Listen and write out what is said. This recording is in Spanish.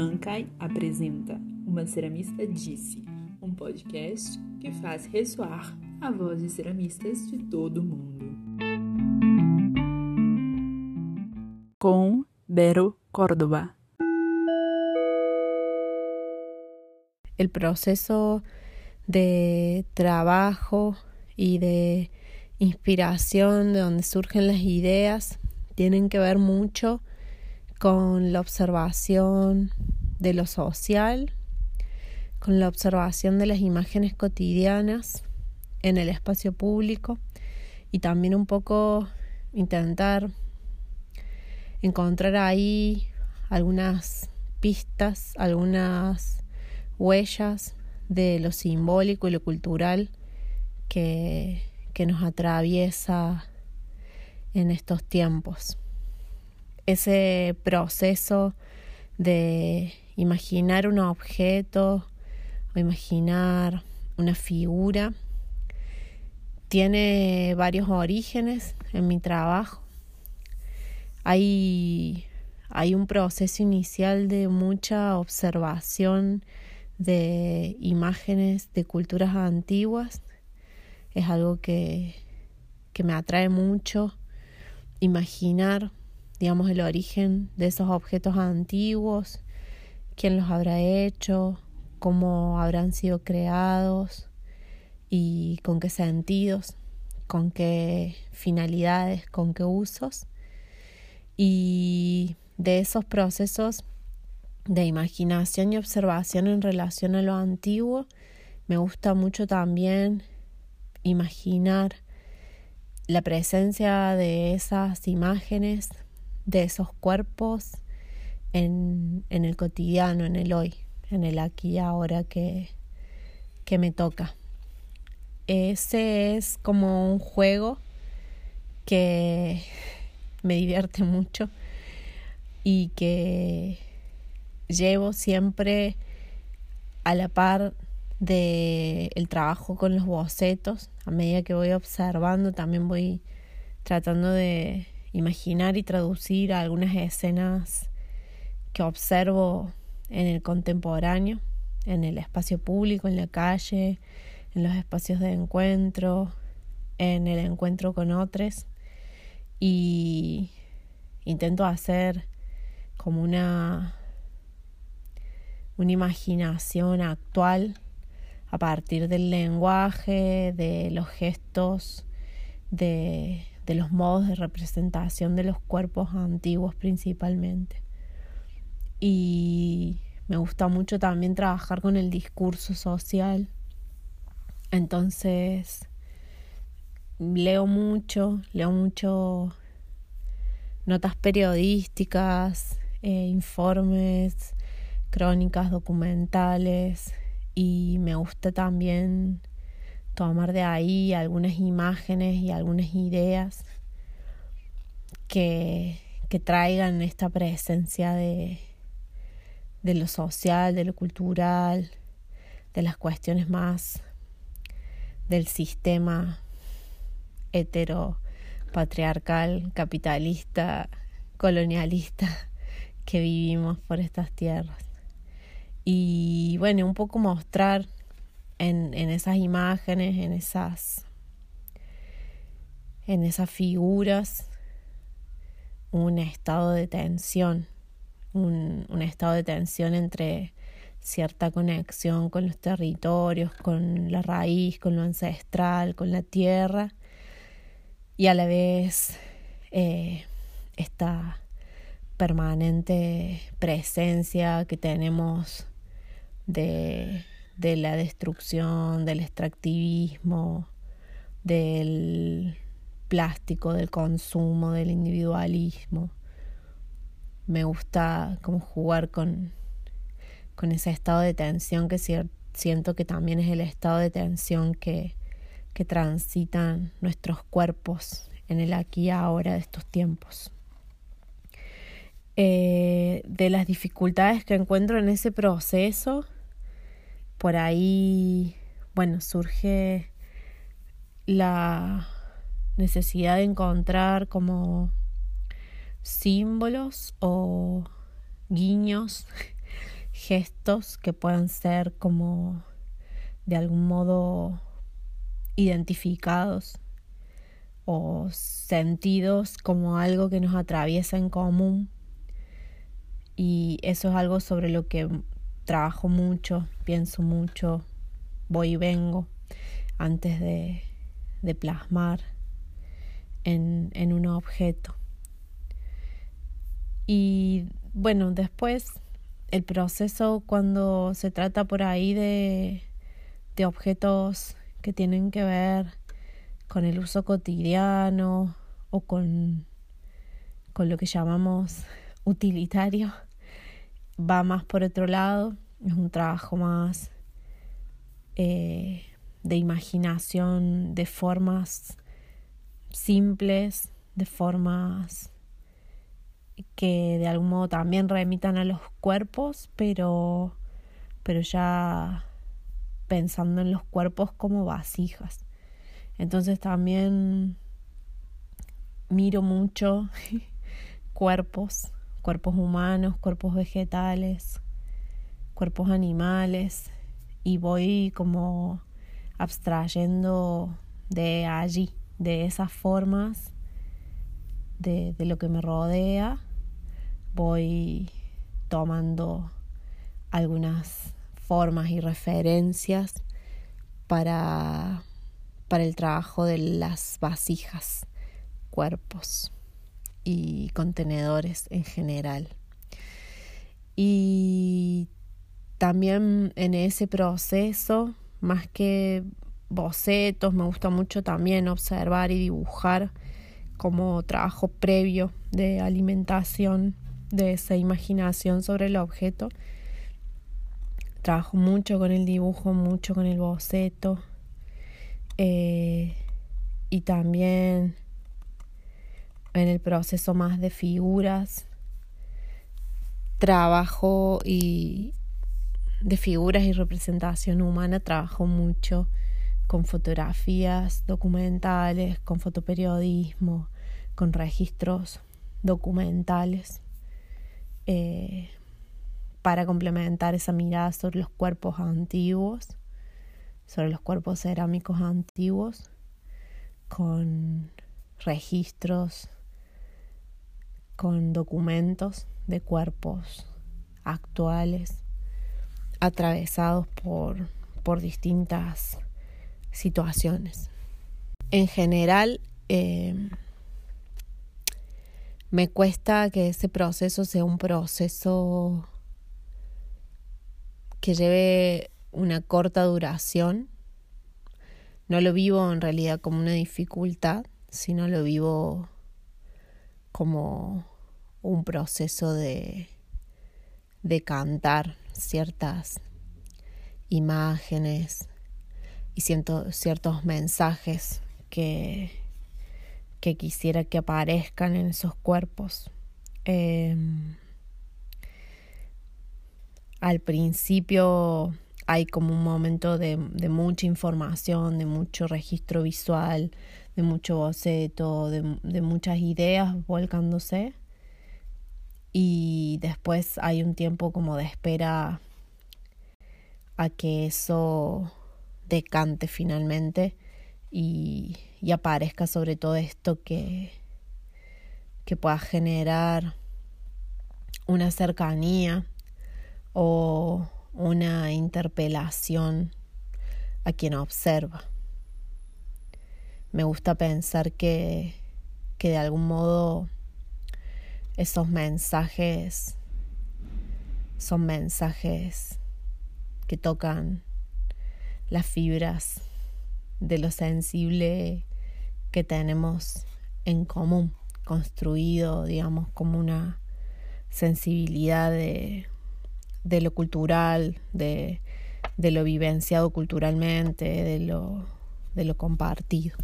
Mancai apresenta Uma Ceramista Disse, um podcast que faz ressoar a voz de ceramistas de todo o mundo. Com Vero Córdoba. El proceso de trabajo y de inspiración, de donde surgen las ideas, tienen que ver mucho con la observación de lo social, con la observación de las imágenes cotidianas en el espacio público y también un poco intentar encontrar ahí algunas pistas, algunas huellas de lo simbólico y lo cultural que, que nos atraviesa en estos tiempos. Ese proceso de imaginar un objeto o imaginar una figura tiene varios orígenes en mi trabajo. Hay, hay un proceso inicial de mucha observación de imágenes de culturas antiguas. Es algo que, que me atrae mucho imaginar digamos, el origen de esos objetos antiguos, quién los habrá hecho, cómo habrán sido creados y con qué sentidos, con qué finalidades, con qué usos. Y de esos procesos de imaginación y observación en relación a lo antiguo, me gusta mucho también imaginar la presencia de esas imágenes de esos cuerpos en, en el cotidiano, en el hoy, en el aquí y ahora que, que me toca. Ese es como un juego que me divierte mucho y que llevo siempre a la par de el trabajo con los bocetos a medida que voy observando también voy tratando de imaginar y traducir algunas escenas que observo en el contemporáneo, en el espacio público, en la calle, en los espacios de encuentro, en el encuentro con otros. Y intento hacer como una una imaginación actual a partir del lenguaje, de los gestos, de de los modos de representación de los cuerpos antiguos principalmente. Y me gusta mucho también trabajar con el discurso social. Entonces, leo mucho, leo mucho notas periodísticas, eh, informes, crónicas documentales y me gusta también tomar de ahí algunas imágenes y algunas ideas que, que traigan esta presencia de, de lo social, de lo cultural, de las cuestiones más del sistema heteropatriarcal, capitalista, colonialista que vivimos por estas tierras. Y bueno, un poco mostrar en, en esas imágenes, en esas, en esas figuras, un estado de tensión, un, un estado de tensión entre cierta conexión con los territorios, con la raíz, con lo ancestral, con la tierra, y a la vez eh, esta permanente presencia que tenemos de de la destrucción, del extractivismo, del plástico, del consumo, del individualismo. Me gusta como jugar con, con ese estado de tensión que siento que también es el estado de tensión que, que transitan nuestros cuerpos en el aquí y ahora de estos tiempos. Eh, de las dificultades que encuentro en ese proceso, por ahí, bueno, surge la necesidad de encontrar como símbolos o guiños gestos que puedan ser como de algún modo identificados o sentidos como algo que nos atraviesa en común. Y eso es algo sobre lo que trabajo mucho, pienso mucho, voy y vengo antes de, de plasmar en, en un objeto. Y bueno, después el proceso cuando se trata por ahí de, de objetos que tienen que ver con el uso cotidiano o con, con lo que llamamos utilitario, va más por otro lado, es un trabajo más eh, de imaginación, de formas simples, de formas que de algún modo también remitan a los cuerpos, pero, pero ya pensando en los cuerpos como vasijas. Entonces también miro mucho cuerpos, cuerpos humanos, cuerpos vegetales, cuerpos animales y voy como abstrayendo de allí, de esas formas, de, lo que me rodea, voy tomando algunas formas y referencias para, para el trabajo de las vasijas, cuerpos y contenedores en general. Y también en ese proceso, más que bocetos, me gusta mucho también observar y dibujar como trabajo previo de alimentación de esa imaginación sobre el objeto. Trabajo mucho con el dibujo, mucho con el boceto. Eh, y también en el proceso más de figuras. Trabajo y de figuras y representación humana trabajo mucho con fotografías documentales, con fotoperiodismo, con registros documentales, eh, para complementar esa mirada sobre los cuerpos antiguos, sobre los cuerpos cerámicos antiguos, con registros, con documentos de cuerpos actuales, atravesados por, por distintas situaciones. En general, eh, me cuesta que ese proceso sea un proceso que lleve una corta duración. No lo vivo en realidad como una dificultad, sino lo vivo como un proceso de, de cantar ciertas imágenes, y ciertos mensajes que, que quisiera que aparezcan en esos cuerpos. Em, al principio hay como un momento de, de, mucha información, de mucho registro visual, de mucho boceto, de, de muchas ideas volcándose. Y después hay un tiempo como de espera a que eso decante finalmente y, aparezca sobre todo esto que, que pueda generar una cercanía o una interpelación a quien observa. Me gusta pensar que, que de algún modo esos mensajes son mensajes que tocan las fibras de lo sensible que tenemos en común, construido, digamos, como una sensibilidad de, de lo cultural, de, de, lo vivenciado culturalmente, de lo, de lo compartido.